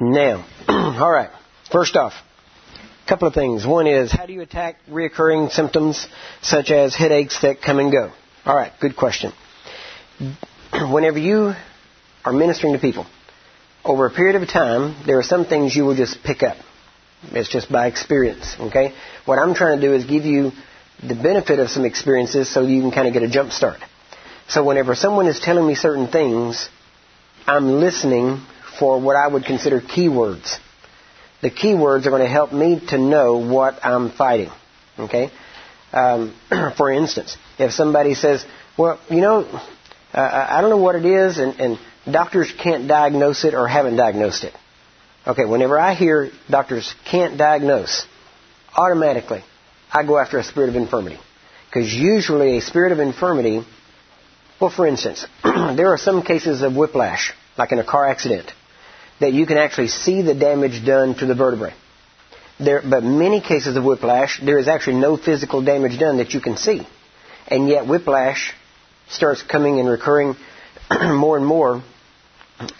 Now, all right. First off, a couple of things. One is, how do you attack reoccurring symptoms such as headaches that come and go? All right, good question. Whenever you are ministering to people, over a period of time, there are some things you will just pick up. It's just by experience, okay? What I'm trying to do is give you the benefit of some experiences so you can kind of get a jump start. So whenever someone is telling me certain things, I'm listening for what I would consider keywords. The keywords are going to help me to know what I'm fighting. Okay? Um, for instance, if somebody says, well, you know, uh, I don't know what it is, and, and doctors can't diagnose it or haven't diagnosed it. Okay, whenever I hear doctors can't diagnose, automatically I go after a spirit of infirmity. Because usually a spirit of infirmity, well, for instance, there are some cases of whiplash, like in a car accident, that you can actually see the damage done to the vertebrae. There, but many cases of whiplash, there is actually no physical damage done that you can see. And yet whiplash starts coming and recurring more and more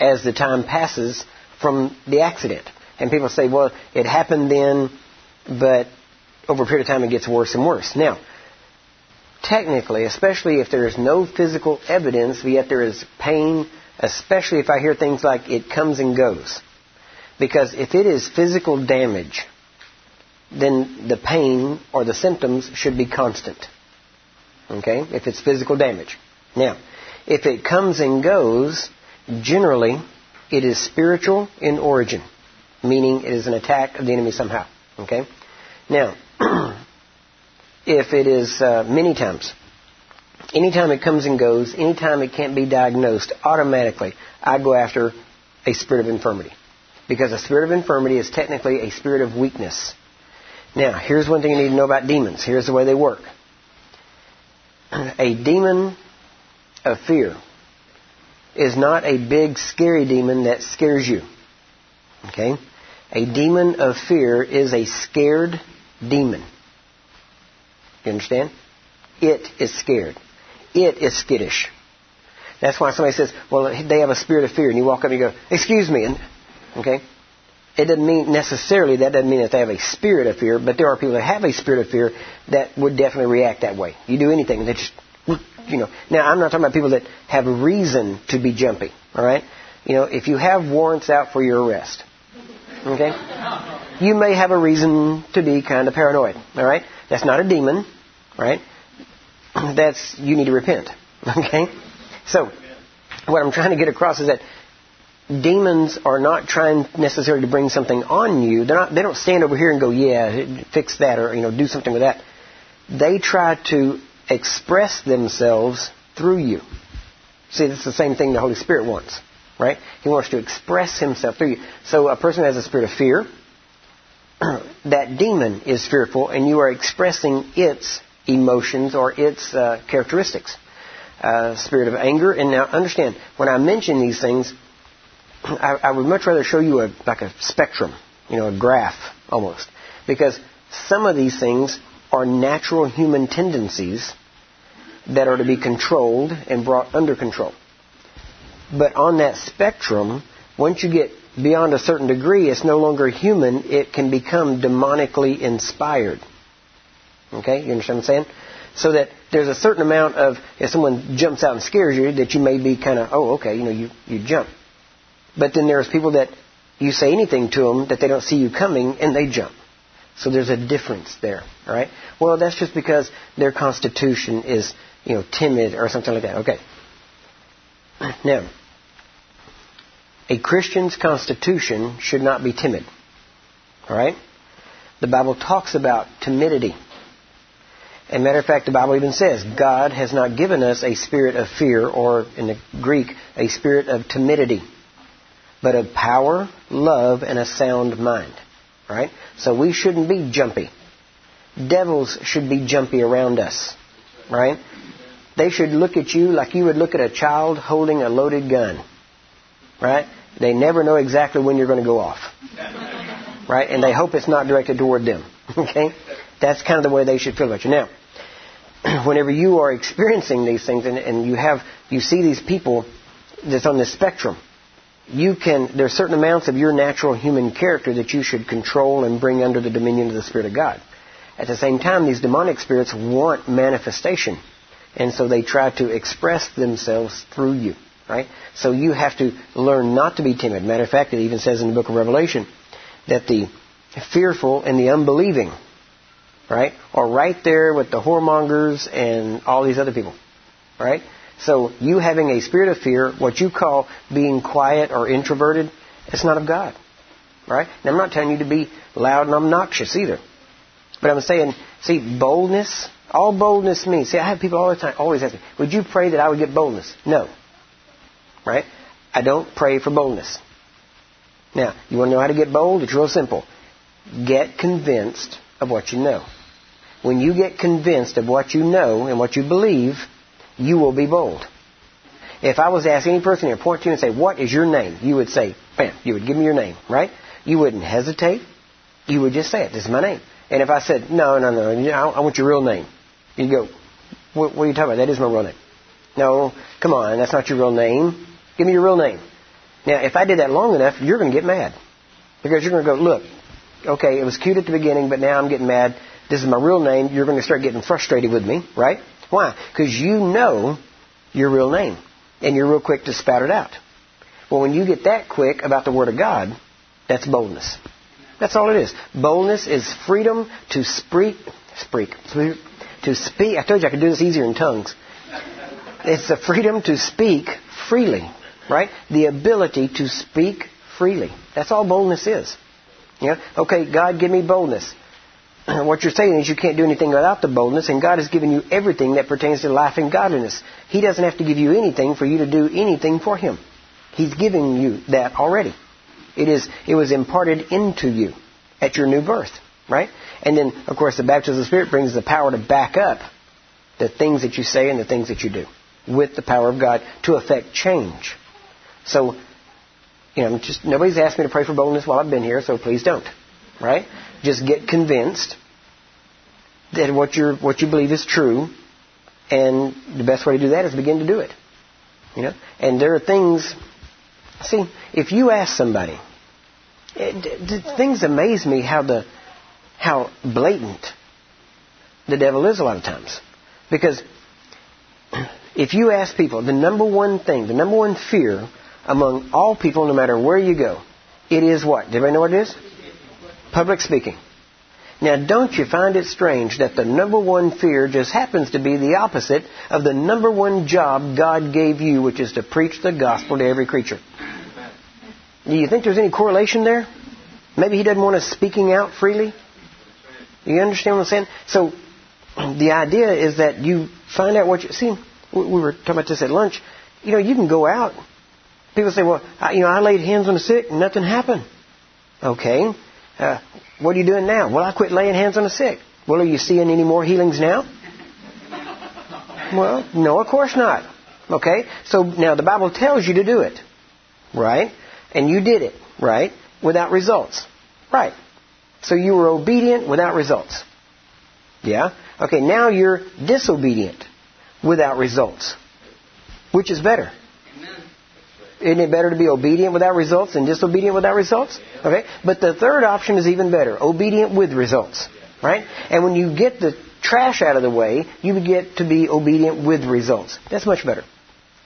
as the time passes from the accident. And people say, well, it happened then, but over a period of time it gets worse and worse. Now, technically, especially if there is no physical evidence, yet there is pain, especially if I hear things like it comes and goes. Because if it is physical damage, then the pain or the symptoms should be constant. Okay? If it's physical damage. Now, if it comes and goes, generally it is spiritual in origin, meaning it is an attack of the enemy somehow. Okay? Now, if it is uh, many times, anytime it comes and goes, anytime it can't be diagnosed, automatically I go after a spirit of infirmity. Because a spirit of infirmity is technically a spirit of weakness. Now, here's one thing you need to know about demons. Here's the way they work. A demon of fear is not a big, scary demon that scares you. Okay? A demon of fear is a scared demon. You understand? It is scared. It is skittish. That's why somebody says, well, they have a spirit of fear, and you walk up and you go, excuse me, and, okay? It doesn't mean necessarily, that doesn't mean that they have a spirit of fear, but there are people that have a spirit of fear that would definitely react that way. You do anything, they just, you know. Now, I'm not talking about people that have reason to be jumpy, alright? You know, if you have warrants out for your arrest, okay? You may have a reason to be kind of paranoid, alright? That's not a demon, right? That's, you need to repent, okay? So, what I'm trying to get across is that demons are not trying necessarily to bring something on you. They're not, they don't stand over here and go, yeah, fix that or, you know, do something with that. They try to express themselves through you. See, it's the same thing the Holy Spirit wants, right? He wants to express himself through you. So a person has a spirit of fear. that demon is fearful, and you are expressing its emotions or its uh, characteristics. Uh, spirit of anger. And now understand, when I mention these things, I, I would much rather show you a, like a spectrum, you know, a graph almost. Because some of these things are natural human tendencies that are to be controlled and brought under control. But on that spectrum, once you get beyond a certain degree, it's no longer human, it can become demonically inspired. Okay, you understand what I'm saying? So that there's a certain amount of, if someone jumps out and scares you, that you may be kind of, oh, okay, you know, you, you jump. But then there's people that you say anything to them that they don't see you coming and they jump. So there's a difference there, all right? Well, that's just because their constitution is, you know, timid or something like that. Okay. Now, a Christian's constitution should not be timid. All right? The Bible talks about timidity. And matter of fact, the Bible even says God has not given us a spirit of fear, or in the Greek, a spirit of timidity, but of power, love, and a sound mind. Right? So we shouldn't be jumpy. Devils should be jumpy around us. Right? They should look at you like you would look at a child holding a loaded gun. Right? They never know exactly when you're going to go off. Right? And they hope it's not directed toward them. Okay? That's kind of the way they should feel about you. Now, whenever you are experiencing these things and, and you have you see these people that's on the spectrum, you can, there are certain amounts of your natural human character that you should control and bring under the dominion of the Spirit of God. At the same time, these demonic spirits want manifestation. And so they try to express themselves through you, right? So you have to learn not to be timid. Matter of fact, it even says in the book of Revelation that the fearful and the unbelieving, right, Or right there with the whoremongers and all these other people, right? So you having a spirit of fear, what you call being quiet or introverted, it's not of God. Right? And I'm not telling you to be loud and obnoxious either. But I'm saying, see, boldness, all boldness means, see, I have people all the time always ask me, would you pray that I would get boldness? No. Right? I don't pray for boldness. Now, you want to know how to get bold? It's real simple. Get convinced of what you know. When you get convinced of what you know and what you believe, you will be bold. If I was to ask any person here, point to you and say, What is your name? You would say, Bam, you would give me your name, right? You wouldn't hesitate. You would just say it. This is my name. And if I said, No, no, no, I want your real name, you'd go, what, what are you talking about? That is my real name. No, come on, that's not your real name. Give me your real name. Now, if I did that long enough, you're going to get mad. Because you're going to go, look, okay, it was cute at the beginning, but now I'm getting mad. This is my real name. You're going to start getting frustrated with me, right? Why? Because you know your real name, and you're real quick to spout it out. Well, when you get that quick about the Word of God, that's boldness. That's all it is. Boldness is freedom to speak, speak, to speak. I told you I could do this easier in tongues. It's the freedom to speak freely, right? The ability to speak freely. That's all boldness is. Yeah. Okay, God, give me boldness. what you're saying is you can't do anything without the boldness, and God has given you everything that pertains to life and godliness. He doesn't have to give you anything for you to do anything for Him. He's giving you that already. It is it was imparted into you at your new birth, right? And then, of course, the baptism of the Spirit brings the power to back up the things that you say and the things that you do with the power of God to affect change. So, you know, just nobody's asked me to pray for boldness while I've been here, so please don't, right? Just get convinced that what you what you believe is true, and the best way to do that is begin to do it. You know, and there are things. See, if you ask somebody, eh, it, things amaze me how the how blatant the devil is a lot of times, because if you ask people, the number one thing, the number one fear among all people, no matter where you go, it is what? Does anybody know what it is? Public speaking. Now, don't you find it strange that the number one fear just happens to be the opposite of the number one job God gave you, which is to preach the gospel to every creature? Do you think there's any correlation there? Maybe he doesn't want us speaking out freely? You understand what I'm saying? So, the idea is that you find out what you see. We were talking about this at lunch. You know, you can go out. People say, "Well, I, you know, I laid hands on the sick and nothing happened." Okay, uh, what are you doing now? Well, I quit laying hands on the sick. Well, are you seeing any more healings now? Well, no, of course not. Okay? So now the Bible tells you to do it. Right? And you did it. Right? Without results. Right. So you were obedient without results. Yeah? Okay, now you're disobedient without results. Which is better? Isn't it better to be obedient without results than disobedient without results? Okay? But the third option is even better. Obedient with results. Right? And when you get the trash out of the way, you would get to be obedient with results. That's much better.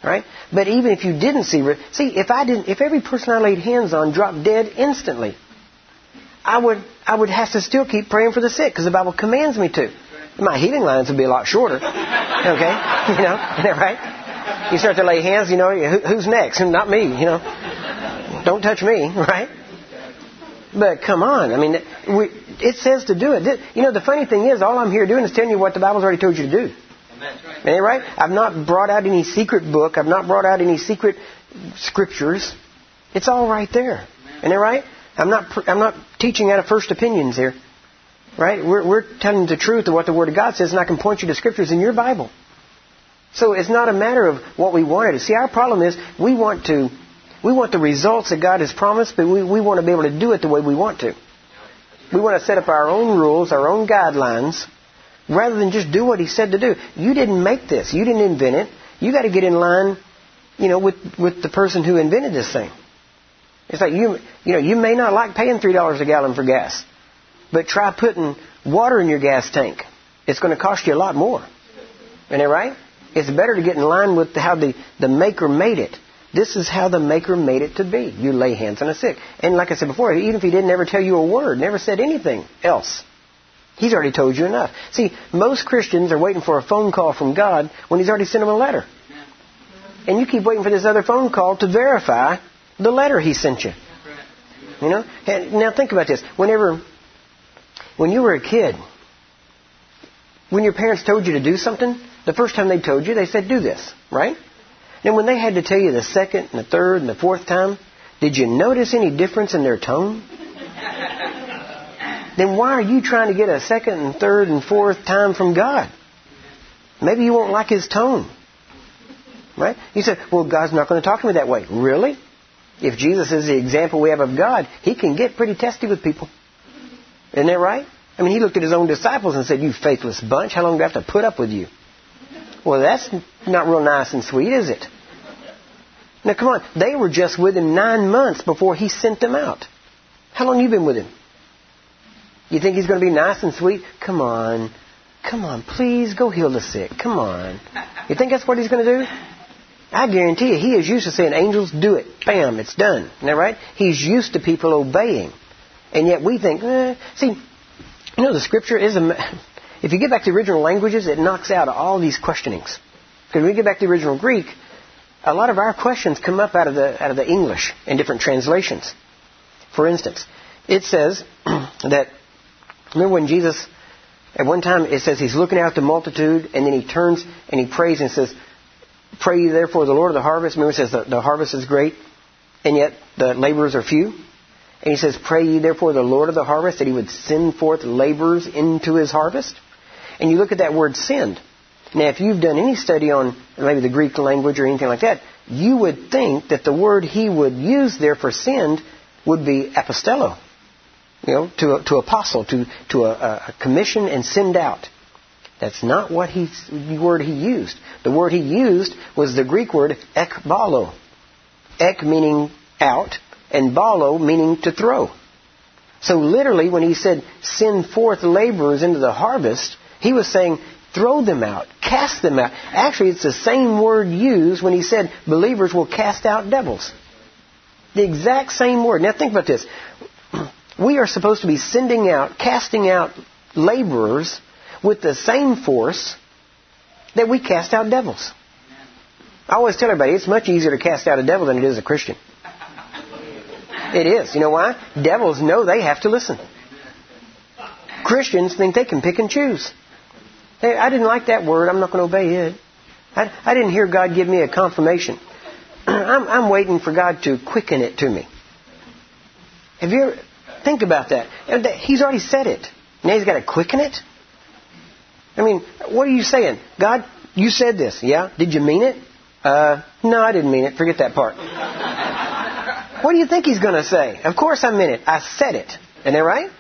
Right? But even if you didn't see, re- see, if I didn't, if every person I laid hands on dropped dead instantly, I would, I would have to still keep praying for the sick because the Bible commands me to. My healing lines would be a lot shorter. Okay? You know? Isn't that right? You start to lay hands, you know, who's next? Not me, you know. Don't touch me, right? But come on, I mean, we, it says to do it. You know, the funny thing is, all I'm here doing is telling you what the Bible's already told you to do. Ain't that right? I've not brought out any secret book. I've not brought out any secret scriptures. It's all right there. Isn't that right? I'm not, I'm not teaching out of first opinions here. Right? We're, we're telling the truth of what the Word of God says, and I can point you to scriptures in your Bible. So it's not a matter of what we wanted. See, our problem is we want to, we want the results that God has promised, but we, we want to be able to do it the way we want to. We want to set up our own rules, our own guidelines, rather than just do what He said to do. You didn't make this. You didn't invent it. You got to get in line, you know, with, with the person who invented this thing. It's like you, you know, you may not like paying three dollars a gallon for gas, but try putting water in your gas tank. It's going to cost you a lot more. Isn't that right? It's better to get in line with how the, the maker made it. This is how the maker made it to be. You lay hands on a sick. And like I said before, even if he didn't ever tell you a word, never said anything else, he's already told you enough. See, most Christians are waiting for a phone call from God when he's already sent them a letter. And you keep waiting for this other phone call to verify the letter he sent you. You know? And now think about this. Whenever, when you were a kid, when your parents told you to do something, the first time they told you, they said, do this, right? And when they had to tell you the second and the third and the fourth time, did you notice any difference in their tone? then why are you trying to get a second and third and fourth time from God? Maybe you won't like his tone. Right? You said, well, God's not going to talk to me that way. Really? If Jesus is the example we have of God, he can get pretty testy with people. Isn't that right? I mean, he looked at his own disciples and said, You faithless bunch, how long do I have to put up with you? Well, that's not real nice and sweet, is it? Now, come on. They were just with him nine months before he sent them out. How long you been with him? You think he's going to be nice and sweet? Come on. Come on, please go heal the sick. Come on. You think that's what he's going to do? I guarantee you, he is used to saying, angels, do it. Bam, it's done. Isn't that right? He's used to people obeying. And yet we think, eh. see, you know, the scripture is a. If you get back to the original languages, it knocks out all these questionings. Because when we get back to the original Greek, a lot of our questions come up out of the out of the English in different translations. For instance, it says that remember when Jesus at one time it says he's looking out the multitude and then he turns and he prays and says, Pray ye therefore the Lord of the harvest. Remember it says the, the harvest is great and yet the laborers are few. And he says, Pray ye therefore the Lord of the harvest that he would send forth laborers into his harvest. And you look at that word send. Now, if you've done any study on maybe the Greek language or anything like that, you would think that the word he would use there for send would be apostello, you know, to, to apostle, to, to a, a commission and send out. That's not what he, the word he used. The word he used was the Greek word ekbalo. Ek meaning out, and balo meaning to throw. So literally, when he said, send forth laborers into the harvest, he was saying, throw them out, cast them out. Actually, it's the same word used when he said, believers will cast out devils. The exact same word. Now think about this. We are supposed to be sending out, casting out laborers with the same force that we cast out devils. I always tell everybody it's much easier to cast out a devil than it is a Christian. It is. You know why? Devils know they have to listen. Christians think they can pick and choose. Hey, I didn't like that word. I'm not going to obey it. I, I didn't hear God give me a confirmation. I'm, I'm waiting for God to quicken it to me. Have you ever, think about that. He's already said it. Now he's got to quicken it? I mean, what are you saying? God, you said this, yeah? Did you mean it? Uh, no, I didn't mean it. Forget that part. what do you think he's going to say? Of course I meant it. I said it. Isn't that right?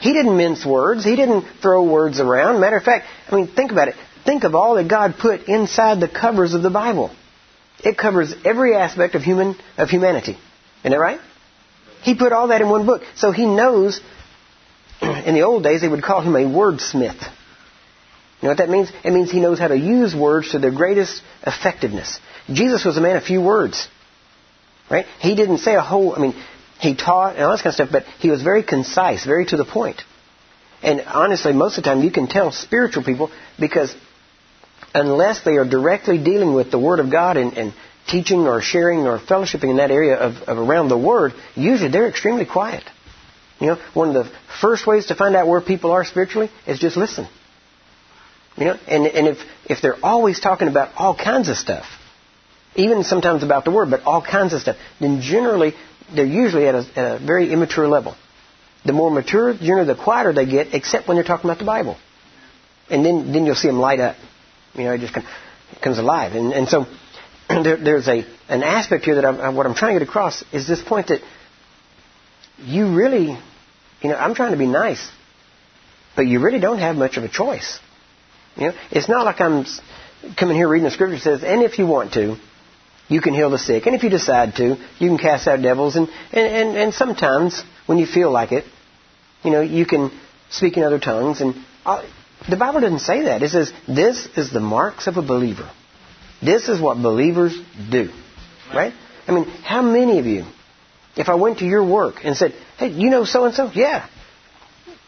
He didn't mince words. He didn't throw words around. Matter of fact, I mean, think about it. Think of all that God put inside the covers of the Bible. It covers every aspect of human of humanity. Isn't that right? He put all that in one book. So he knows in the old days they would call him a wordsmith. You know what that means? It means he knows how to use words to their greatest effectiveness. Jesus was a man of few words. Right? He didn't say a whole I mean, he taught and all that kind of stuff, but he was very concise, very to the point. And honestly, most of the time you can tell spiritual people because unless they are directly dealing with the Word of God and, and teaching or sharing or fellowshipping in that area of, of around the Word, usually they're extremely quiet. You know, one of the first ways to find out where people are spiritually is just listen. You know, and, and if, if they're always talking about all kinds of stuff, even sometimes about the Word, but all kinds of stuff, then generally they're usually at a, at a very immature level. The more mature, generally the quieter they get, except when they're talking about the Bible. And then, then you'll see them light up. You know, it just comes alive. And, and so there, there's a, an aspect here that I'm, what I'm trying to get across is this point that you really, you know, I'm trying to be nice, but you really don't have much of a choice. You know, it's not like I'm coming here reading the scripture that says, and if you want to, you can heal the sick. And if you decide to, you can cast out devils. And, and, and, and sometimes, when you feel like it, you know, you can speak in other tongues. And uh, the Bible doesn't say that. It says, this is the marks of a believer. This is what believers do. Right? I mean, how many of you, if I went to your work and said, hey, you know so and so? Yeah.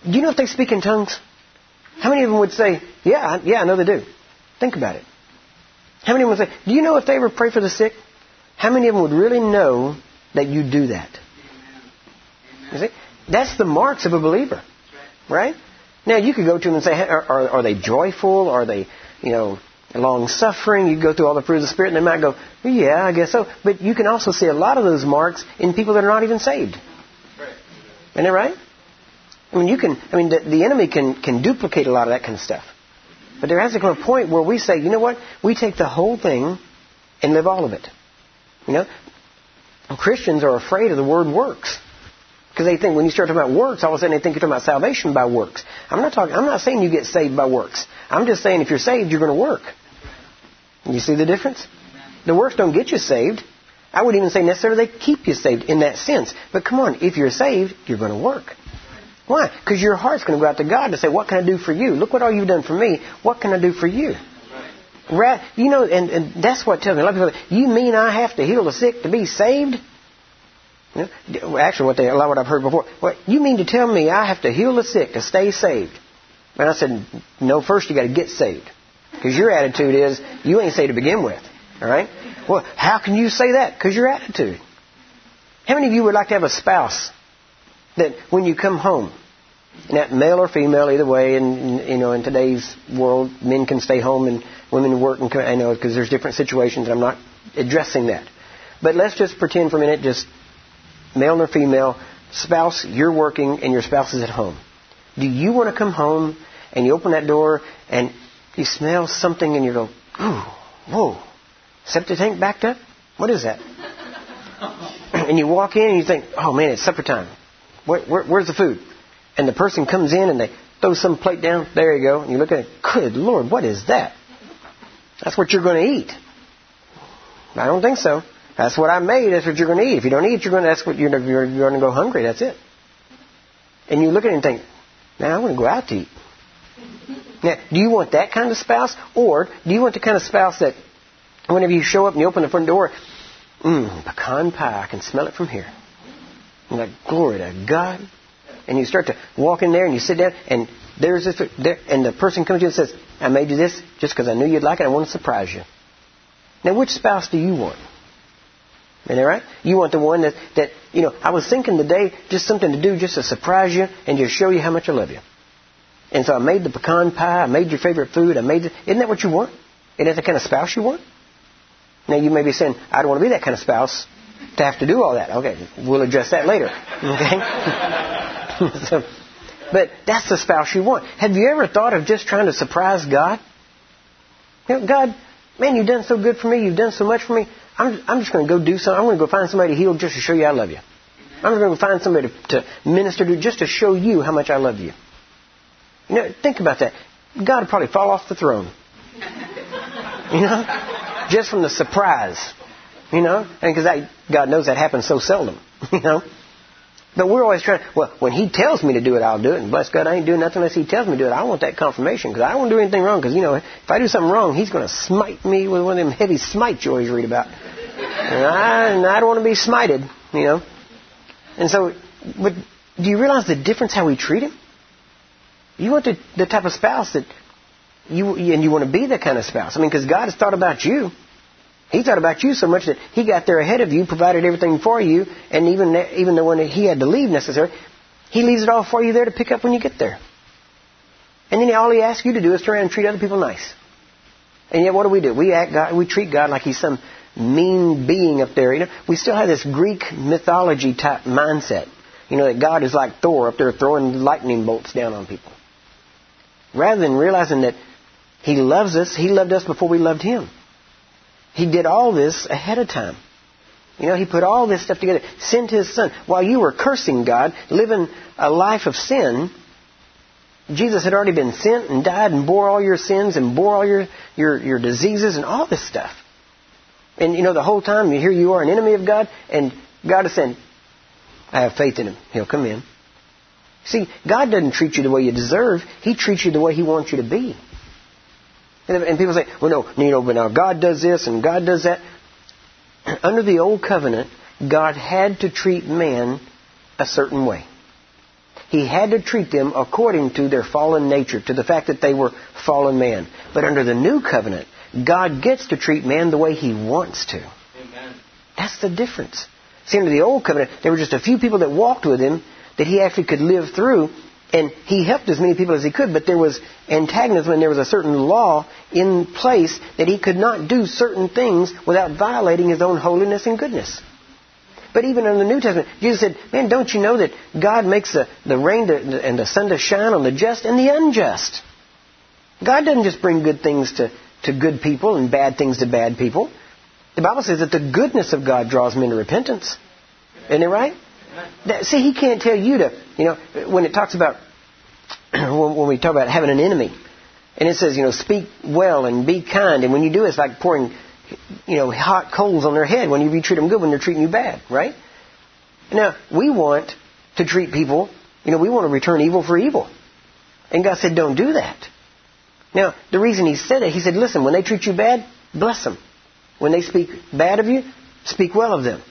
Do you know if they speak in tongues? How many of them would say, yeah, yeah, I know they do? Think about it. How many of them would say, do you know if they ever pray for the sick? How many of them would really know that you do that? You see? That's the marks of a believer. Right? Now, you could go to them and say, are, are, are they joyful? Are they, you know, long suffering? You go through all the fruit of the Spirit, and they might go, yeah, I guess so. But you can also see a lot of those marks in people that are not even saved. Isn't that right? I mean, you can. I mean, the, the enemy can can duplicate a lot of that kind of stuff. But there has to come a point where we say, you know what? We take the whole thing and live all of it. You know, Christians are afraid of the word works. Because they think when you start talking about works, all of a sudden they think you're talking about salvation by works. I'm not talking. I'm not saying you get saved by works. I'm just saying if you're saved, you're going to work. You see the difference? The works don't get you saved. I wouldn't even say necessarily they keep you saved in that sense. But come on, if you're saved, you're going to work. Why? Because your heart's going to go out to God to say, "What can I do for you? Look what all you've done for me. What can I do for you?" Right? You know, and, and that's what tells me. A lot of people, you mean I have to heal the sick to be saved? You know, actually, what they, a lot of what I've heard before. What you mean to tell me I have to heal the sick to stay saved? And I said, no. First, you got to get saved, because your attitude is you ain't saved to begin with. All right. Well, how can you say that? Because your attitude. How many of you would like to have a spouse that when you come home, and that male or female, either way, and you know, in today's world, men can stay home and women work, and I know because there's different situations. and I'm not addressing that, but let's just pretend for a minute, just male or female, spouse, you're working and your spouse is at home. Do you want to come home and you open that door and you smell something and you go, ooh, whoa, septic tank backed up? What is that? and you walk in and you think, oh man, it's supper time. Where, where, where's the food? And the person comes in and they throw some plate down. There you go. And you look at it. Good Lord, what is that? That's what you're going to eat. I don't think so. That's what I made. That's what you're going to eat. If you don't eat, you're going to, that's what you're, you're, you're going to go hungry. That's it. And you look at it and think, now I want to go out to eat. Now, do you want that kind of spouse? Or do you want the kind of spouse that whenever you show up and you open the front door, mmm, pecan pie, I can smell it from here. You're like, glory to God. And you start to walk in there and you sit down and there's this, there, and the person comes to you and says, I made you this just because I knew you'd like it. I want to surprise you. Now, which spouse do you want? Isn't that right? You want the one that, that, you know, I was thinking today, just something to do just to surprise you and just show you how much I love you. And so I made the pecan pie, I made your favorite food, I made the, isn't that what you want? Isn't that the kind of spouse you want? Now you may be saying, I don't want to be that kind of spouse to have to do all that. Okay, we'll address that later. Okay? so, but that's the spouse you want. Have you ever thought of just trying to surprise God? You know, God, man, you've done so good for me. You've done so much for me. I'm, I'm just going to go do something. I'm going to go find somebody to heal just to show you I love you. I'm going to find somebody to, to minister to just to show you how much I love you. You know, think about that. God would probably fall off the throne. You know, just from the surprise. You know, and because God knows that happens so seldom. You know, but we're always trying. Well, when He tells me to do it, I'll do it. And bless God, I ain't doing nothing unless He tells me to do it. I want that confirmation because I don't want to do anything wrong. Because you know, if I do something wrong, He's going to smite me with one of them heavy smites you always read about. And I, and I don't want to be smited. You know, and so, but do you realize the difference how we treat Him? You want the, the type of spouse that you and you want to be that kind of spouse. I mean, because God has thought about you. He thought about you so much that He got there ahead of you, provided everything for you, and even even though when He had to leave necessary, He leaves it all for you there to pick up when you get there. And then all He asks you to do is turn around and treat other people nice. And yet, what do we do? We act God, we treat God like He's some mean being up there. You know, we still have this Greek mythology type mindset. You know that God is like Thor up there throwing lightning bolts down on people. Rather than realizing that He loves us, He loved us before we loved Him. He did all this ahead of time. You know, He put all this stuff together, sent His Son. While you were cursing God, living a life of sin, Jesus had already been sent and died and bore all your sins and bore all your, your, your diseases and all this stuff. And you know, the whole time, here you are, an enemy of God, and God is saying, I have faith in him. He'll come in. See, God doesn't treat you the way you deserve. He treats you the way He wants you to be. And, people say, well, no, you know, but now God does this and God does that. Under the old covenant, God had to treat man a certain way. He had to treat them according to their fallen nature, to the fact that they were fallen man. But under the new covenant, God gets to treat man the way He wants to. Amen. That's the difference. See, under the old covenant, there were just a few people that walked with Him that He actually could live through, and He helped as many people as He could, but there was antagonism and there was a certain law in place that He could not do certain things without violating His own holiness and goodness. But even in the New Testament, Jesus said, Man, don't you know that God makes the, the rain to, and the sun to shine on the just and the unjust? God doesn't just bring good things to, to good people and bad things to bad people. The Bible says that the goodness of God draws men to repentance. Isn't it right? See, he can't tell you to, you know, when it talks about, when we talk about having an enemy, and it says, you know, speak well and be kind, and when you do, it's like pouring you know, hot coals on their head when you treat them good when they're treating you bad, right? Now, we want to treat people, you know, we want to return evil for evil. And God said, don't do that. Now, the reason He said it, He said, listen, when they treat you bad, bless them. When they speak bad of you, speak well of them.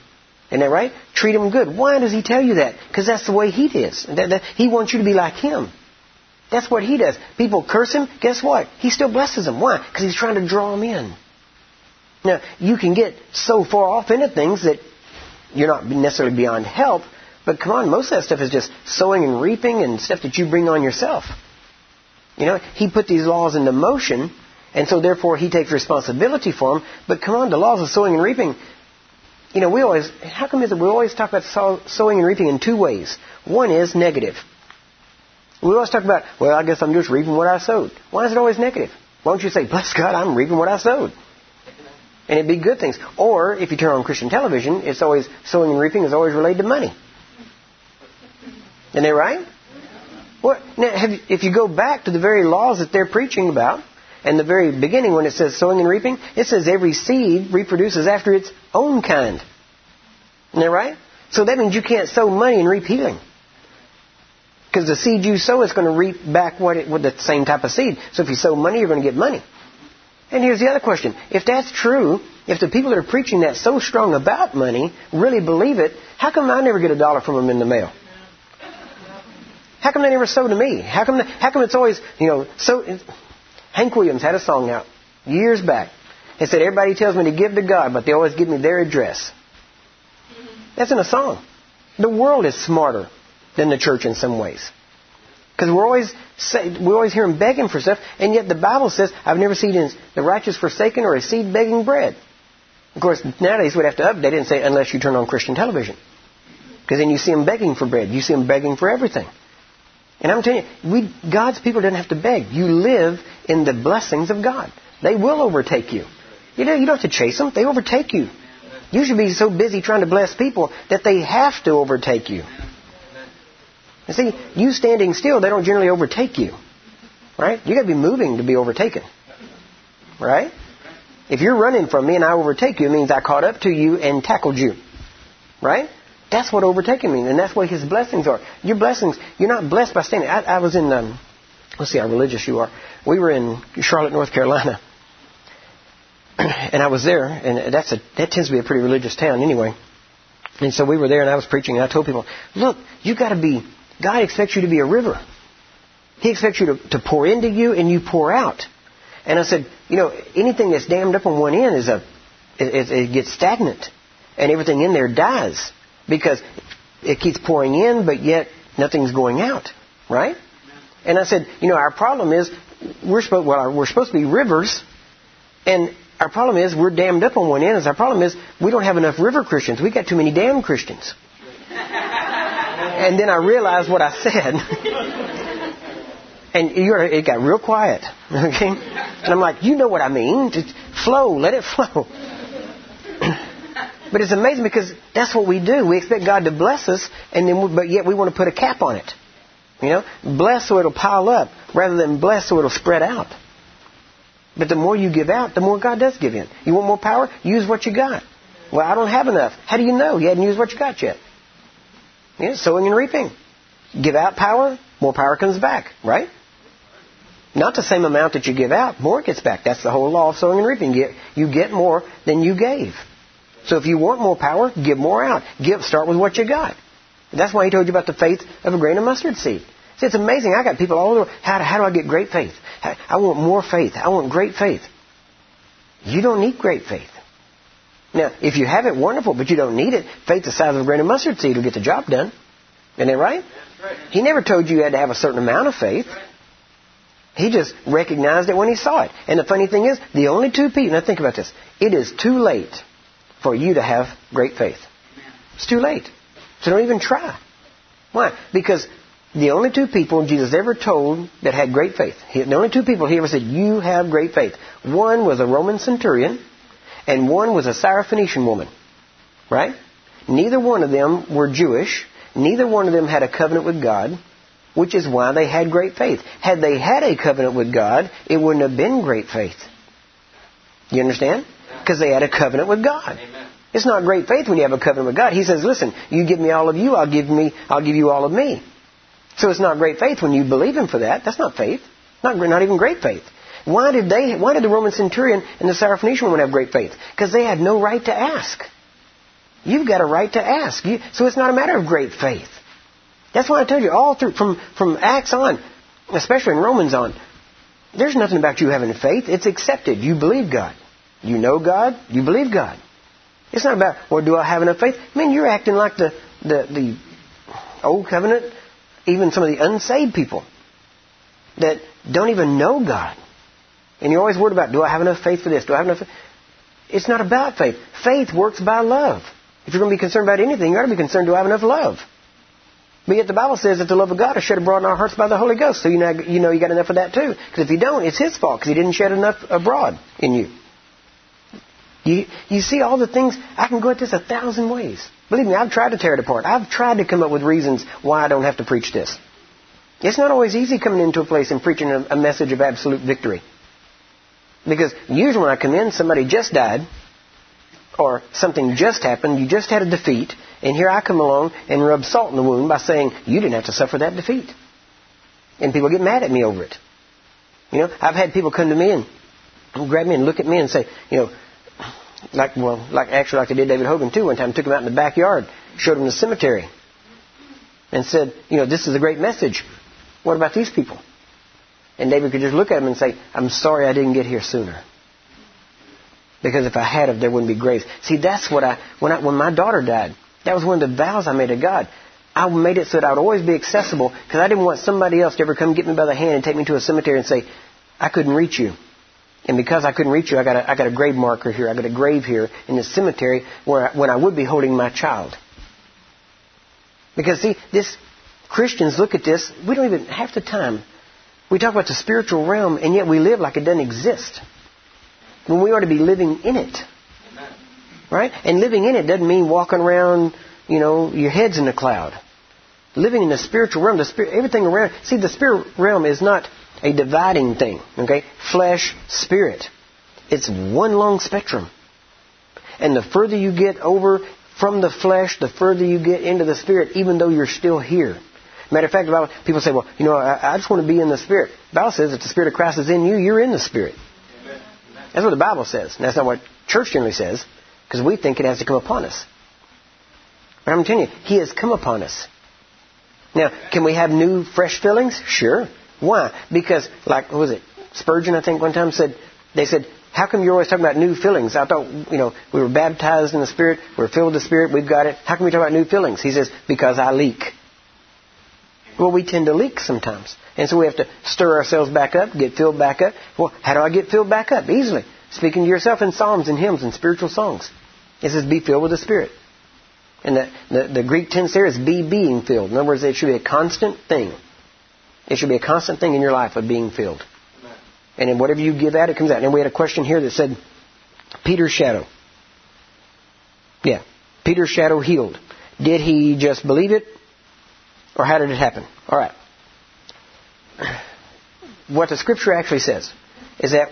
Isn't that right? Treat him good. Why does He tell you that? Because that's the way He is. That, that, he wants you to be like Him. That's what He does. People curse Him, guess what? He still blesses them. Why? Because He's trying to draw them in. Now, you can get so far off into things that you're not necessarily beyond help, but come on, most of that stuff is just sowing and reaping and stuff that you bring on yourself. You know, He put these laws into motion, and so therefore He takes responsibility for them. But come on, the laws of sowing and reaping, you know, we always, how come is it we always talk about sow, sowing and reaping in two ways? One is negative. We always talk about, well, I guess I'm just reaping what I sowed. Why is it always negative? Why don't you say, bless God, I'm reaping what I sowed? And it'd be good things. Or if you turn on Christian television, it's always sowing and reaping is always related to money. Isn't that right? Well, now, if you go back to the very laws that they're preaching about, and the very beginning when it says sowing and reaping, it says every seed reproduces after its own kind. Isn't that right? So that means you can't sow money and reap healing. Because the seed you sow is going to reap back what it, with the same type of seed. So if you sow money, you're going to get money. And here's the other question. If that's true, if the people that are preaching that so strong about money really believe it, how come I never get a dollar from them in the mail? How come they never sow to me? How come, how come it's always, you know, so. Hank Williams had a song out years back. It said, Everybody tells me to give to God, but they always give me their address. Mm-hmm. That's in a song. The world is smarter than the church in some ways. Because we're always say, we always hear them begging for stuff, and yet the Bible says, "I've never seen the righteous forsaken or a seed begging bread." Of course, nowadays we'd have to update it and say, "Unless you turn on Christian television," because then you see them begging for bread, you see them begging for everything. And I'm telling you, we, God's people didn't have to beg. You live in the blessings of God. They will overtake you. You, know, you don't have to chase them; they overtake you. You should be so busy trying to bless people that they have to overtake you. You see, you standing still, they don't generally overtake you. Right? You gotta be moving to be overtaken. Right? If you're running from me and I overtake you, it means I caught up to you and tackled you. Right? That's what overtaking means, and that's what his blessings are. Your blessings, you're not blessed by standing. I, I was in, um, let's see how religious you are. We were in Charlotte, North Carolina, and I was there, and that's a that tends to be a pretty religious town anyway. And so we were there, and I was preaching, and I told people, look, you got to be God expects you to be a river. He expects you to, to pour into you and you pour out. And I said, you know, anything that's dammed up on one end is a, it, it gets stagnant, and everything in there dies because it keeps pouring in, but yet nothing's going out, right? And I said, you know, our problem is we're supposed well, we're supposed to be rivers, and our problem is we're dammed up on one end. Is our problem is we don't have enough river Christians. We got too many damn Christians. And then I realized what I said. and it got real quiet. Okay? And I'm like, you know what I mean. Just flow. Let it flow. but it's amazing because that's what we do. We expect God to bless us, and then, we, but yet we want to put a cap on it. You know, bless so it'll pile up, rather than bless so it'll spread out. But the more you give out, the more God does give in. You want more power? Use what you got. Well, I don't have enough. How do you know? You hadn't used what you got yet. Yeah, sowing and reaping. Give out power, more power comes back, right? Not the same amount that you give out, more gets back. That's the whole law of sowing and reaping. You get more than you gave. So if you want more power, give more out. Give, start with what you got. That's why he told you about the faith of a grain of mustard seed. See, it's amazing. I got people all over. How, how do I get great faith? I want more faith. I want great faith. You don't need great faith. Now, if you have it, wonderful, but you don't need it. Faith the size of a grain of mustard seed will get the job done. Isn't that right? He never told you you had to have a certain amount of faith. He just recognized it when he saw it. And the funny thing is, the only two people, now think about this, it is too late for you to have great faith. It's too late. So don't even try. Why? Because the only two people Jesus ever told that had great faith, the only two people he ever said, You have great faith. One was a Roman centurion, and one was a Syrophoenician woman. Right? Neither one of them were Jewish. Neither one of them had a covenant with God, which is why they had great faith. Had they had a covenant with God, it wouldn't have been great faith. You understand? Because they had a covenant with God. Amen. It's not great faith when you have a covenant with God. He says, "Listen, you give me all of you, I'll give me, I'll give you all of me." So it's not great faith when you believe Him for that. That's not faith. Not, not even great faith. Why did they? Why did the Roman centurion and the Syrophoenician woman have great faith? Because they had no right to ask. You've got a right to ask. You, so it's not a matter of great faith. That's why I told you all through from from Acts on, especially in Romans on. There's nothing about you having faith. It's accepted. You believe God. You know God. You believe God. It's not about well, do I have enough faith? I mean, you're acting like the the the old covenant even some of the unsaved people that don't even know God. And you're always worried about, do I have enough faith for this? Do I have enough faith? It's not about faith. Faith works by love. If you're going to be concerned about anything, you ought to be concerned, do I have enough love? But yet the Bible says that the love of God is shed abroad in our hearts by the Holy Ghost. So you know you, know you got enough of that too. Because if you don't, it's His fault because He didn't shed enough abroad in you. You, you see all the things, I can go at this a thousand ways. Believe me, I've tried to tear it apart. I've tried to come up with reasons why I don't have to preach this. It's not always easy coming into a place and preaching a, a message of absolute victory. Because usually when I come in, somebody just died, or something just happened, you just had a defeat, and here I come along and rub salt in the wound by saying, you didn't have to suffer that defeat. And people get mad at me over it. You know, I've had people come to me and grab me and look at me and say, you know, like well, like actually like they did David Hogan too. One time, took him out in the backyard, showed him the cemetery, and said, you know, this is a great message. What about these people? And David could just look at him and say, I'm sorry I didn't get here sooner. Because if I had, there wouldn't be graves. See, that's what I when I when my daughter died. That was one of the vows I made to God. I made it so that I would always be accessible because I didn't want somebody else to ever come get me by the hand and take me to a cemetery and say, I couldn't reach you. And because I couldn't reach you, I got a, I got a grave marker here. I got a grave here in the cemetery where I, when I would be holding my child. Because see, this Christians look at this. We don't even half the time. We talk about the spiritual realm, and yet we live like it doesn't exist. When we ought to be living in it, right? And living in it doesn't mean walking around, you know, your head's in the cloud. Living in the spiritual realm, the spirit, everything around. See, the spirit realm is not a dividing thing. Okay? Flesh, spirit. It's one long spectrum. And the further you get over from the flesh, the further you get into the spirit, even though you're still here. Matter of fact, Bible, people say, well, you know, I, I, just want to be in the Spirit. The Bible says if the Spirit of Christ is in you, you're in the Spirit. Amen. That's what the Bible says. And that's not what church generally says, because we think it has to come upon us. But I'm telling you, He has come upon us. Now, can we have new, fresh feelings? Sure. Why? Because, like, what was it? Spurgeon, I think, one time said, they said, how come you're always talking about new fillings? I thought, you know, we were baptized in the Spirit, we're filled with the Spirit, we've got it. How come we talk about new fillings? He says, because I leak. Well, we tend to leak sometimes. And so we have to stir ourselves back up, get filled back up. Well, how do I get filled back up? Easily. Speaking to yourself in psalms and hymns and spiritual songs. It says, be filled with the Spirit. And the, the, the Greek tense there is be being filled. In other words, it should be a constant thing. It should be a constant thing in your life of being filled. Amen. And then whatever you give out, it comes out. And we had a question here that said, Peter's shadow. Yeah. Peter's shadow healed. Did he just believe it? Or how did it happen? All right. What the scripture actually says is that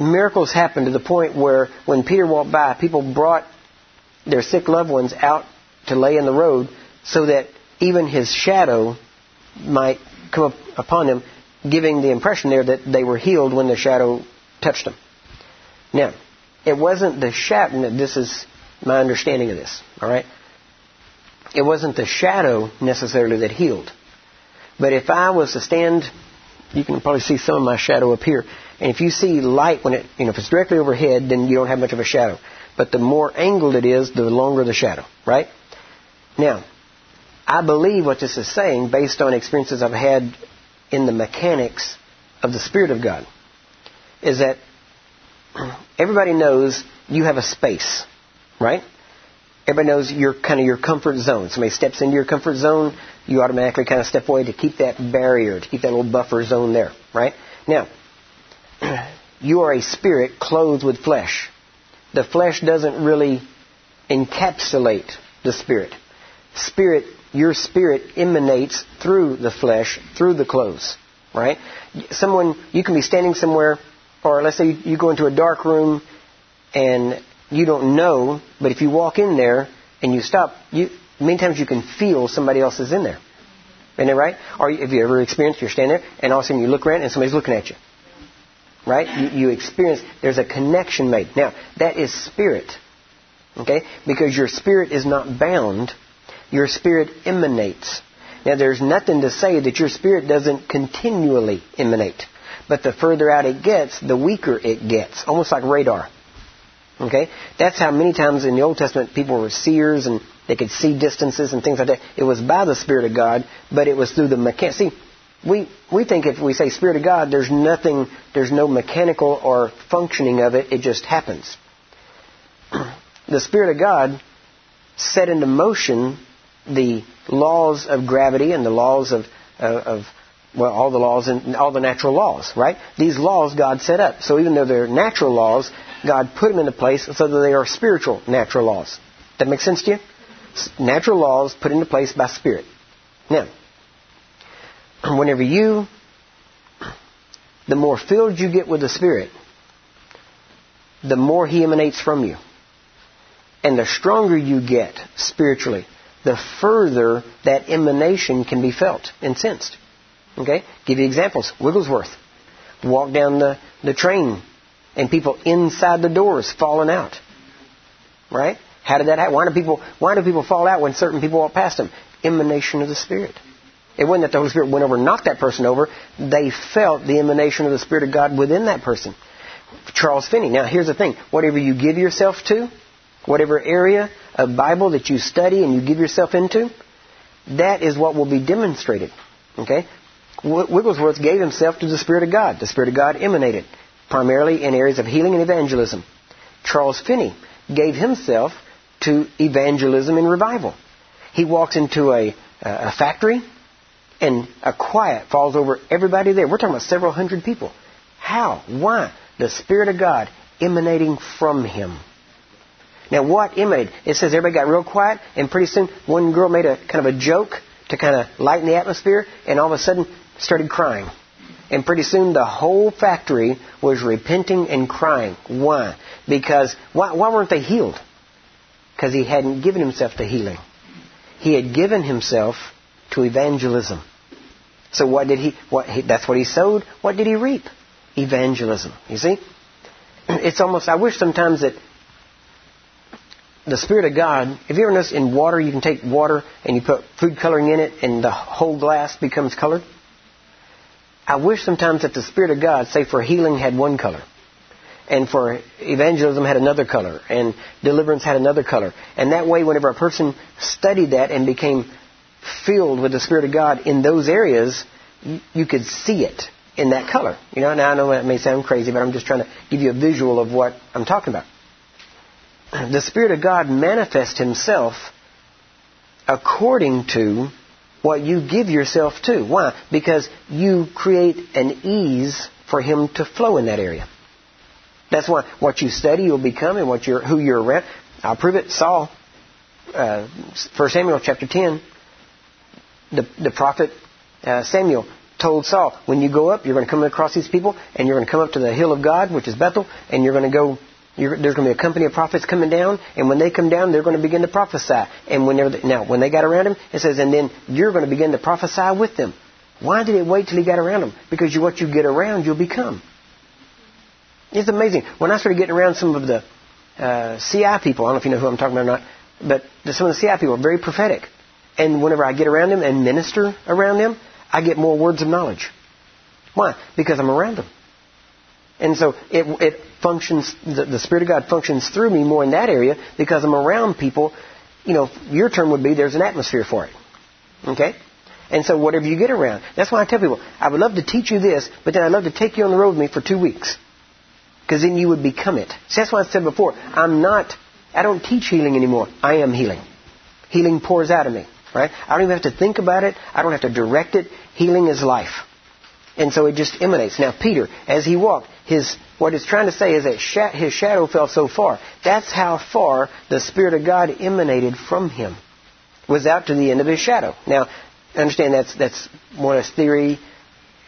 miracles happened to the point where when Peter walked by, people brought their sick loved ones out to lay in the road so that even his shadow might come up upon them, giving the impression there that they were healed when the shadow touched them. Now, it wasn't the shadow, this is my understanding of this, alright? It wasn't the shadow necessarily that healed. But if I was to stand, you can probably see some of my shadow up here. And if you see light when it, you know, if it's directly overhead, then you don't have much of a shadow. But the more angled it is, the longer the shadow, right? Now, I believe what this is saying based on experiences I've had in the mechanics of the Spirit of God is that everybody knows you have a space, right? Everybody knows your kind of your comfort zone. Somebody steps into your comfort zone, you automatically kind of step away to keep that barrier, to keep that little buffer zone there, right? Now, you are a spirit clothed with flesh. The flesh doesn't really encapsulate the spirit. Spirit, your spirit emanates through the flesh, through the clothes, right? Someone, you can be standing somewhere, or let's say you go into a dark room and you don't know, but if you walk in there and you stop, you, many times you can feel somebody else is in there. Isn't that right? Or have you ever experienced you're standing there and all of a sudden you look around and somebody's looking at you? Right? You, you experience, there's a connection made. Now, that is spirit. Okay? Because your spirit is not bound, your spirit emanates. Now, there's nothing to say that your spirit doesn't continually emanate. But the further out it gets, the weaker it gets. Almost like radar. Okay? That's how many times in the Old Testament people were seers and they could see distances and things like that. It was by the Spirit of God, but it was through the mechanic. See, we, we think if we say Spirit of God, there's nothing, there's no mechanical or functioning of it, it just happens. the Spirit of God set into motion the laws of gravity and the laws of, uh, of well, all the laws and all the natural laws, right? These laws God set up. So even though they're natural laws, God put them into place so that they are spiritual natural laws. That makes sense to you? Natural laws put into place by Spirit. Now, whenever you, the more filled you get with the Spirit, the more He emanates from you. And the stronger you get spiritually, the further that emanation can be felt and sensed. Okay? Give you examples. Wigglesworth. Walk down the, the train and people inside the doors falling out. Right? How did that happen? Why do people why do people fall out when certain people walk past them? Emanation of the Spirit. It wasn't that the Holy Spirit went over and knocked that person over. They felt the emanation of the Spirit of God within that person. Charles Finney. Now here's the thing. Whatever you give yourself to, whatever area of Bible that you study and you give yourself into, that is what will be demonstrated. Okay? Wigglesworth gave himself to the Spirit of God. The Spirit of God emanated primarily in areas of healing and evangelism. Charles Finney gave himself to evangelism and revival. He walks into a, a factory and a quiet falls over everybody there. We're talking about several hundred people. How? Why? The Spirit of God emanating from him. Now, what emanated? It says everybody got real quiet, and pretty soon one girl made a kind of a joke to kind of lighten the atmosphere, and all of a sudden started crying. And pretty soon the whole factory was repenting and crying. Why? Because, why, why weren't they healed? Because he hadn't given himself to healing. He had given himself to evangelism. So what did he, what he, that's what he sowed. What did he reap? Evangelism. You see? It's almost, I wish sometimes that the Spirit of God, have you ever noticed in water you can take water and you put food coloring in it and the whole glass becomes colored? I wish sometimes that the Spirit of God, say for healing, had one color. And for evangelism had another color. And deliverance had another color. And that way, whenever a person studied that and became filled with the Spirit of God in those areas, you could see it in that color. You know, now I know that may sound crazy, but I'm just trying to give you a visual of what I'm talking about. The Spirit of God manifests Himself according to what you give yourself to. Why? Because you create an ease for Him to flow in that area. That's why what you study you'll become and what you're, who you're around. I'll prove it. Saul, uh, 1 Samuel chapter 10, the, the prophet uh, Samuel told Saul, when you go up, you're going to come across these people, and you're going to come up to the hill of God, which is Bethel, and you're going to go you're, there's going to be a company of prophets coming down, and when they come down, they're going to begin to prophesy. And whenever they, now, when they got around him, it says, and then you're going to begin to prophesy with them. Why did it wait till he got around them? Because you, what you get around, you'll become. It's amazing. When I started getting around some of the uh, CI people, I don't know if you know who I'm talking about or not, but some of the CI people are very prophetic. And whenever I get around them and minister around them, I get more words of knowledge. Why? Because I'm around them. And so it, it functions, the, the, Spirit of God functions through me more in that area because I'm around people. You know, your term would be there's an atmosphere for it. Okay? And so whatever you get around. That's why I tell people, I would love to teach you this, but then I'd love to take you on the road with me for two weeks. Because then you would become it. See, that's why I said before, I'm not, I don't teach healing anymore. I am healing. Healing pours out of me. Right? I don't even have to think about it. I don't have to direct it. Healing is life. And so it just emanates. Now, Peter, as he walked, his, what it's trying to say is that his shadow fell so far. That's how far the Spirit of God emanated from him. Was out to the end of his shadow. Now, understand that's, that's more a theory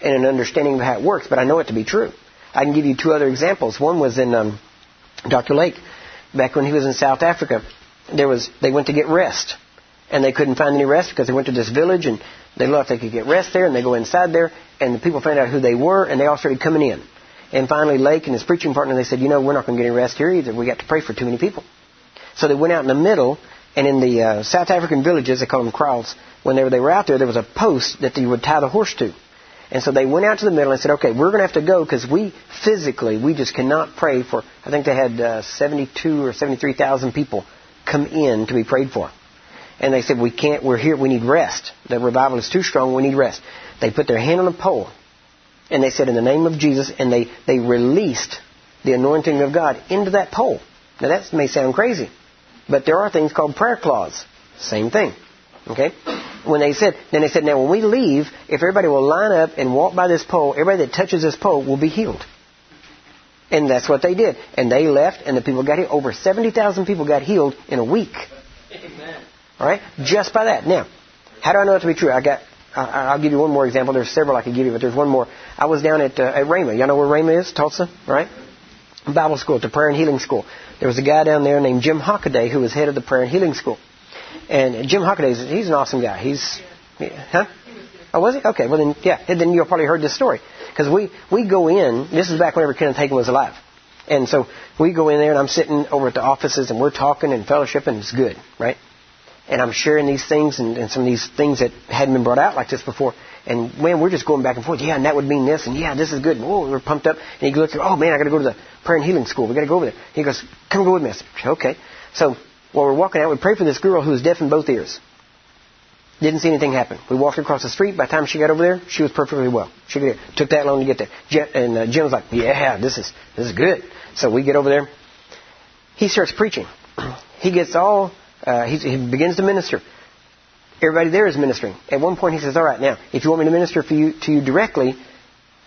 and an understanding of how it works, but I know it to be true. I can give you two other examples. One was in um, Dr. Lake, back when he was in South Africa. There was they went to get rest, and they couldn't find any rest because they went to this village and they thought they could get rest there, and they go inside there, and the people found out who they were, and they all started coming in. And finally, Lake and his preaching partner, they said, you know, we're not going to get any rest here either. We got to pray for too many people. So they went out in the middle, and in the uh, South African villages, they call them kraals, whenever they were out there, there was a post that you would tie the horse to. And so they went out to the middle and said, okay, we're going to have to go because we physically, we just cannot pray for, I think they had uh, 72 or 73,000 people come in to be prayed for. And they said, we can't, we're here, we need rest. The revival is too strong, we need rest. They put their hand on a pole and they said, in the name of Jesus, and they, they released the anointing of God into that pole. Now that may sound crazy, but there are things called prayer cloths. Same thing. Okay? When they said, then they said, now when we leave, if everybody will line up and walk by this pole, everybody that touches this pole will be healed. And that's what they did. And they left, and the people got healed. Over 70,000 people got healed in a week. Amen. All right? Just by that. Now, how do I know it to be true? I got I'll give you one more example. There's several I could give you, but there's one more. I was down at, uh, at Rhema. Y'all know where Rhema is? Tulsa, right? Bible school, the prayer and healing school. There was a guy down there named Jim Hockaday who was head of the prayer and healing school. And Jim Hockaday, he's an awesome guy. He's, huh? Oh, was he? Okay, well then, yeah, then you've probably heard this story. Because we, we go in, this is back whenever Kenneth Hagin was alive. And so we go in there and I'm sitting over at the offices and we're talking and fellowship and it's good, right? And I'm sharing these things and, and some of these things that hadn't been brought out like this before. And man, we're just going back and forth. Yeah, and that would mean this, and yeah, this is good. Whoa, we're pumped up. And he goes, oh man, I got to go to the prayer and healing school. We got to go over there. He goes, come go with me. I said, okay. So while we're walking out, we pray for this girl who was deaf in both ears. Didn't see anything happen. We walked across the street. By the time she got over there, she was perfectly well. She could, took that long to get there. and uh, Jim was like, "Yeah, this is this is good." So we get over there. He starts preaching. He gets all uh, he, begins to minister. Everybody there is ministering. At one point, he says, "All right, now, if you want me to minister for you, to you directly,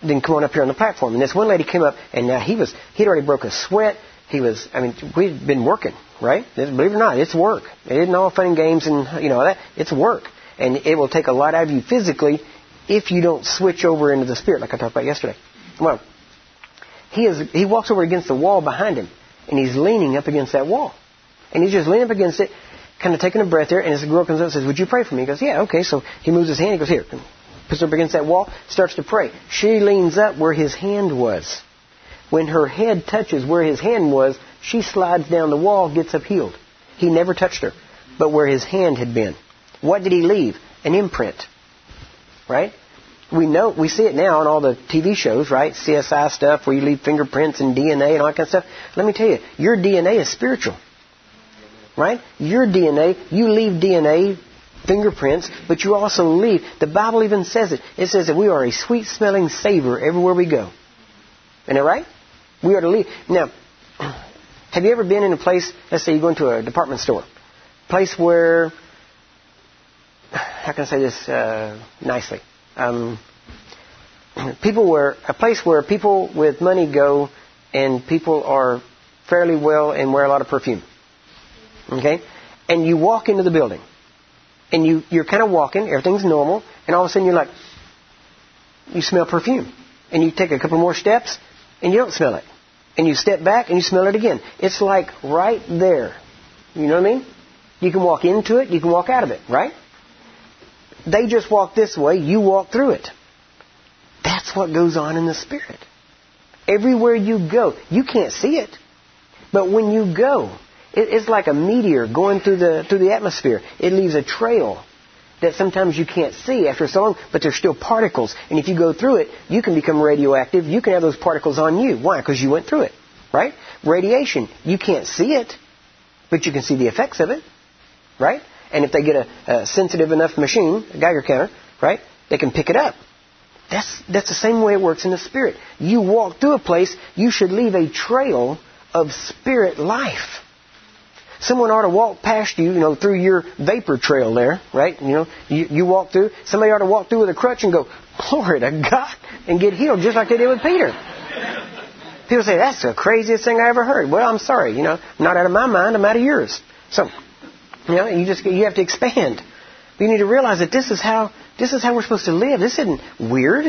then come on up here on the platform." And this one lady came up, and now he was he'd already broke a sweat. He was, I mean, we'd been working, right? Believe it or not, it's work. It isn't all fun and games and you know that. It's work, and it will take a lot out of you physically if you don't switch over into the spirit, like I talked about yesterday. Well, he is he walks over against the wall behind him, and he's leaning up against that wall. And he's just leaning up against it, kind of taking a breath there, and this girl comes up and says, Would you pray for me? He goes, Yeah, okay. So he moves his hand, he goes, Here, puts her up against that wall, starts to pray. She leans up where his hand was. When her head touches where his hand was, she slides down the wall, gets up healed. He never touched her, but where his hand had been. What did he leave? An imprint. Right? We know, we see it now on all the TV shows, right? CSI stuff where you leave fingerprints and DNA and all that kind of stuff. Let me tell you, your DNA is spiritual right? Your DNA, you leave DNA fingerprints, but you also leave. The Bible even says it. It says that we are a sweet smelling savor everywhere we go. Isn't that right? We are to leave. Now, have you ever been in a place, let's say you go into a department store, place where, how can I say this uh, nicely? Um, people were, a place where people with money go and people are fairly well and wear a lot of perfume. Okay? And you walk into the building. And you, you're kind of walking, everything's normal, and all of a sudden you're like, you smell perfume. And you take a couple more steps, and you don't smell it. And you step back, and you smell it again. It's like right there. You know what I mean? You can walk into it, you can walk out of it, right? They just walk this way, you walk through it. That's what goes on in the Spirit. Everywhere you go, you can't see it. But when you go, it's like a meteor going through the, through the atmosphere. It leaves a trail that sometimes you can't see after so long, but there's still particles. And if you go through it, you can become radioactive. You can have those particles on you. Why? Because you went through it, right? Radiation, you can't see it, but you can see the effects of it, right? And if they get a, a sensitive enough machine, a Geiger counter, right, they can pick it up. That's, that's the same way it works in the Spirit. You walk through a place, you should leave a trail of Spirit life. Someone ought to walk past you, you know, through your vapor trail there, right? You know, you, you walk through. Somebody ought to walk through with a crutch and go, glory to God, and get healed just like they did with Peter. People say, that's the craziest thing I ever heard. Well, I'm sorry, you know, I'm not out of my mind, I'm out of yours. So, you know, you just, you have to expand. You need to realize that this is how, this is how we're supposed to live. This isn't weird.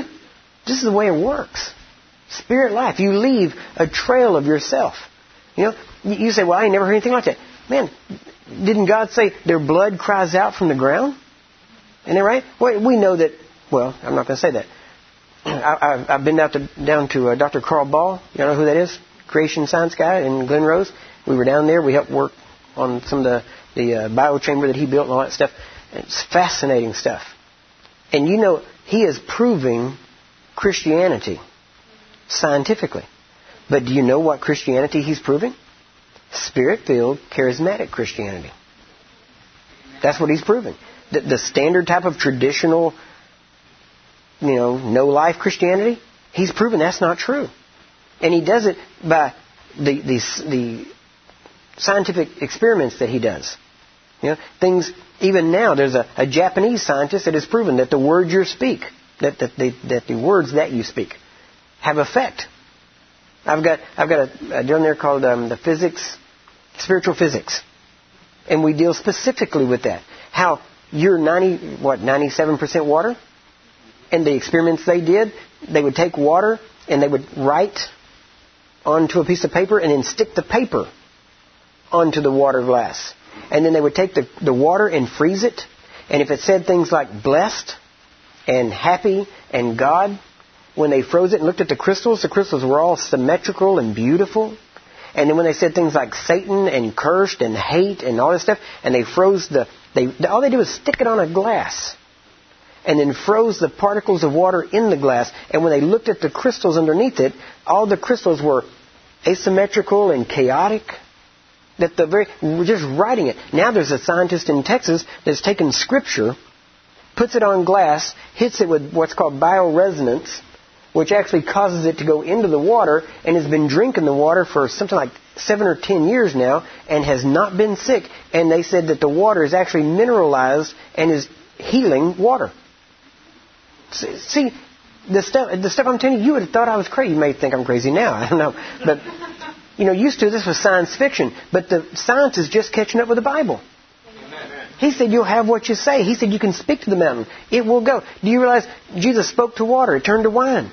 This is the way it works. Spirit life. You leave a trail of yourself. You know, you say, well, I ain't never heard anything like that. Man, didn't God say their blood cries out from the ground? Isn't that right? We know that. Well, I'm not going to say that. I, have been out to, down to uh, Dr. Carl Baugh. You know who that is? Creation science guy in Glen Rose. We were down there. We helped work on some of the the uh, biochamber that he built and all that stuff. It's fascinating stuff. And you know, he is proving Christianity scientifically. But do you know what Christianity he's proving? Spirit filled, charismatic Christianity. That's what he's proven. The, the, standard type of traditional, you know, no life Christianity, he's proven that's not true. And he does it by the, the, the scientific experiments that he does. You know, things, even now, there's a, a Japanese scientist that has proven that the words you speak, that, that, the, that the words that you speak, have effect. I've got, I've got a, a down there called um, the physics spiritual physics. And we deal specifically with that. How you're 90, what, 97% water? And the experiments they did, they would take water and they would write onto a piece of paper and then stick the paper onto the water glass. And then they would take the, the water and freeze it. And if it said things like blessed and happy and God, when they froze it and looked at the crystals, the crystals were all symmetrical and beautiful. And then when they said things like Satan and cursed and hate and all this stuff, and they froze the, they, all they did was stick it on a glass and then froze the particles of water in the glass. And when they looked at the crystals underneath it, all the crystals were asymmetrical and chaotic. That the very, we're just writing it. Now there's a scientist in Texas that's taken scripture, puts it on glass, hits it with what's called bioresonance, which actually causes it to go into the water and has been drinking the water for something like seven or ten years now and has not been sick. And they said that the water is actually mineralized and is healing water. See, the stuff, the stuff I'm telling you, you would have thought I was crazy. You may think I'm crazy now. I don't know. But, you know, used to this was science fiction. But the science is just catching up with the Bible. He said, You'll have what you say. He said, You can speak to the mountain. It will go. Do you realize Jesus spoke to water? It turned to wine.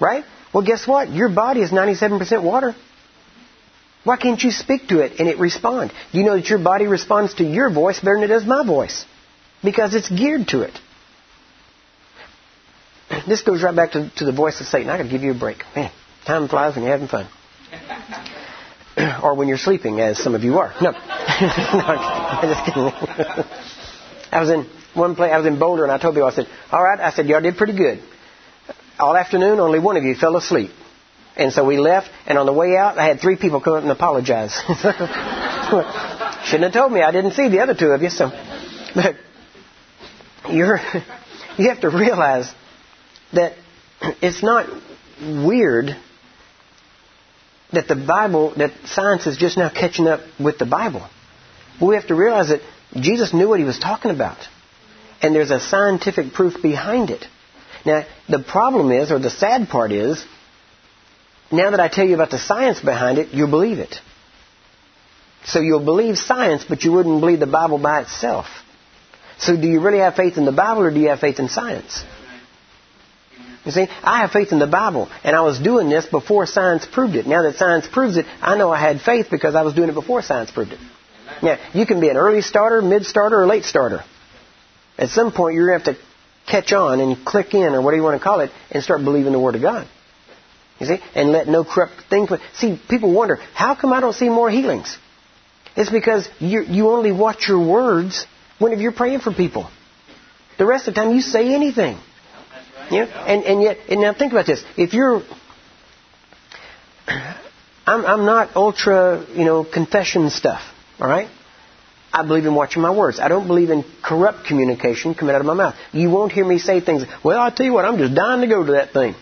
Right? Well, guess what? Your body is 97% water. Why can't you speak to it and it respond? You know that your body responds to your voice better than it does my voice? Because it's geared to it. This goes right back to, to the voice of Satan. I gotta give you a break. Man, time flies when you're having fun. or when you're sleeping, as some of you are. No. no I'm just kidding. I was in one place, I was in Boulder, and I told people, I said, all right, I said, y'all did pretty good all afternoon, only one of you fell asleep. And so we left, and on the way out, I had three people come up and apologize. Shouldn't have told me. I didn't see the other two of you. So, but you're, you have to realize that it's not weird that the Bible, that science is just now catching up with the Bible. But we have to realize that Jesus knew what he was talking about. And there's a scientific proof behind it. Now, the problem is, or the sad part is, now that I tell you about the science behind it, you'll believe it. So you'll believe science, but you wouldn't believe the Bible by itself. So do you really have faith in the Bible or do you have faith in science? You see, I have faith in the Bible, and I was doing this before science proved it. Now that science proves it, I know I had faith because I was doing it before science proved it. Now, you can be an early starter, mid starter, or late starter. At some point, you're going to have to catch on and click in, or whatever you want to call it, and start believing the Word of God. You see? And let no corrupt thing. See, people wonder, how come I don't see more healings? It's because you you only watch your words whenever you're praying for people. The rest of the time, you say anything. Right. You know? and, and yet, and now think about this. If you're, I'm, I'm not ultra, you know, confession stuff, all right? I believe in watching my words. I don't believe in corrupt communication coming out of my mouth. You won't hear me say things, well, I'll tell you what, I'm just dying to go to that thing.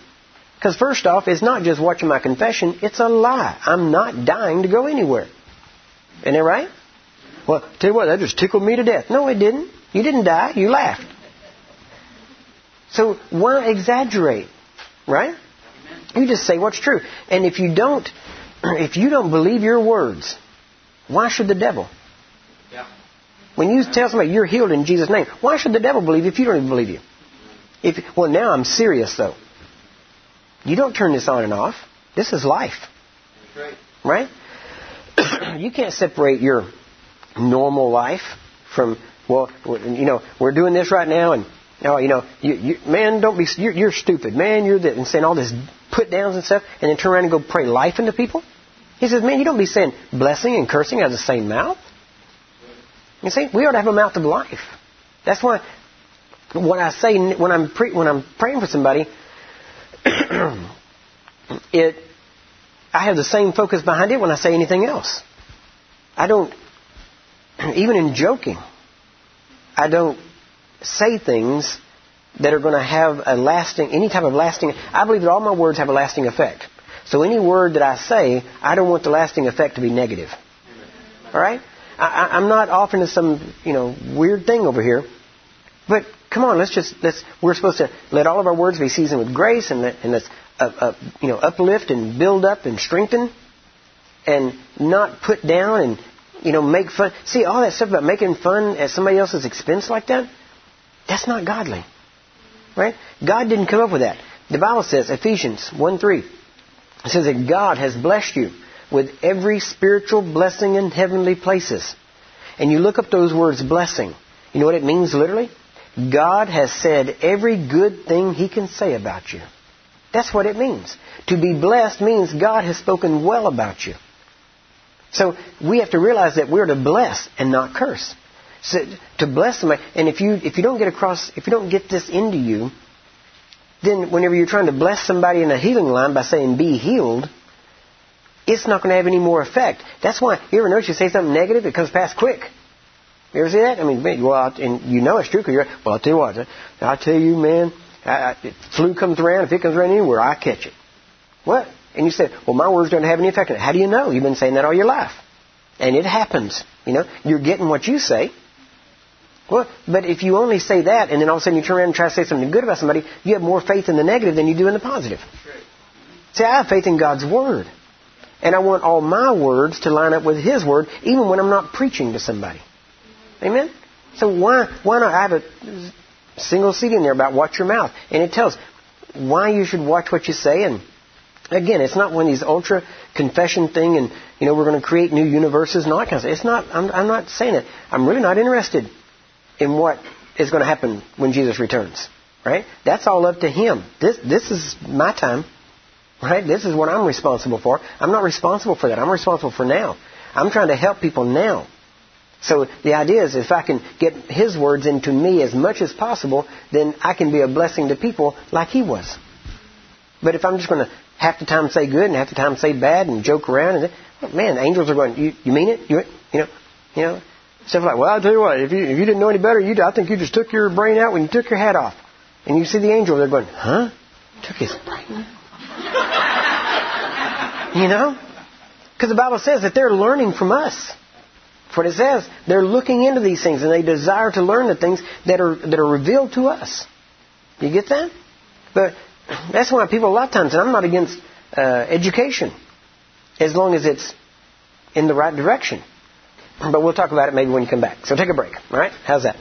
Because first off, it's not just watching my confession, it's a lie. I'm not dying to go anywhere. Isn't that right? Well, tell you what, that just tickled me to death. No, it didn't. You didn't die. You laughed. So why exaggerate? Right? You just say what's true. And if you don't, if you don't believe your words, why should the devil? When you tell somebody you're healed in Jesus' name, why should the devil believe if you don't even believe you? If well, now I'm serious though. You don't turn this on and off. This is life. Right? right? you can't separate your normal life from well, you know, we're doing this right now, and oh, you know, you, you, man, don't be, you're, you're stupid, man, you're this, and saying all this put downs and stuff, and then turn around and go pray life into people. He says, man, you don't be saying blessing and cursing out of the same mouth. You see, we ought to have a mouth of life. That's why what I say when I'm pre- when I'm praying for somebody, it I have the same focus behind it when I say anything else. I don't even in joking. I don't say things that are going to have a lasting, any type of lasting. I believe that all my words have a lasting effect. So any word that I say, I don't want the lasting effect to be negative. All right? I, am not offering some, you know, weird thing over here. But come on, let's just let's. We're supposed to let all of our words be seasoned with grace, and let, and let's, uh, uh, you know, uplift and build up and strengthen, and not put down and you know, make fun. See, all that stuff about making fun at somebody else's expense like that, that's not godly. Right? God didn't come up with that. The Bible says, Ephesians 1 3, it says that God has blessed you with every spiritual blessing in heavenly places. And you look up those words blessing. You know what it means literally? God has said every good thing He can say about you. That's what it means. To be blessed means God has spoken well about you. So we have to realize that we're to bless and not curse. So to bless somebody, and if you if you don't get across, if you don't get this into you, then whenever you're trying to bless somebody in a healing line by saying "be healed," it's not going to have any more effect. That's why you ever notice you say something negative, it comes past quick. You ever see that? I mean, out and you know it's true because you're. Well, I'll tell you what. I'll tell you, man. I, I, flu comes around. If it comes around anywhere, I catch it. What? And you say, well, my words don't have any effect on it. How do you know? You've been saying that all your life. And it happens. You know, you're getting what you say. Well, but if you only say that and then all of a sudden you turn around and try to say something good about somebody, you have more faith in the negative than you do in the positive. See, I have faith in God's Word. And I want all my words to line up with His Word, even when I'm not preaching to somebody. Amen? So why, why not? I have a single seat in there about watch your mouth. And it tells why you should watch what you say and Again, it's not one of these ultra confession thing and, you know, we're going to create new universes and all that kind of stuff. It's not, I'm, I'm not saying it. I'm really not interested in what is going to happen when Jesus returns. Right? That's all up to Him. This, this is my time. Right? This is what I'm responsible for. I'm not responsible for that. I'm responsible for now. I'm trying to help people now. So the idea is if I can get His words into me as much as possible, then I can be a blessing to people like He was. But if I'm just going to half the time say good and half the time say bad and joke around. And man, angels are going, you, you mean it? You, you know, you know, stuff like, well, I'll tell you what, if you, if you didn't know any better, you, I think you just took your brain out when you took your hat off. And you see the angel, they're going, huh? Took his brain You know? Because the Bible says that they're learning from us. For it says they're looking into these things and they desire to learn the things that are that are revealed to us. You get that? But that's why people a lot of times, and I'm not against uh, education, as long as it's in the right direction. But we'll talk about it maybe when you come back. So take a break. All right? How's that?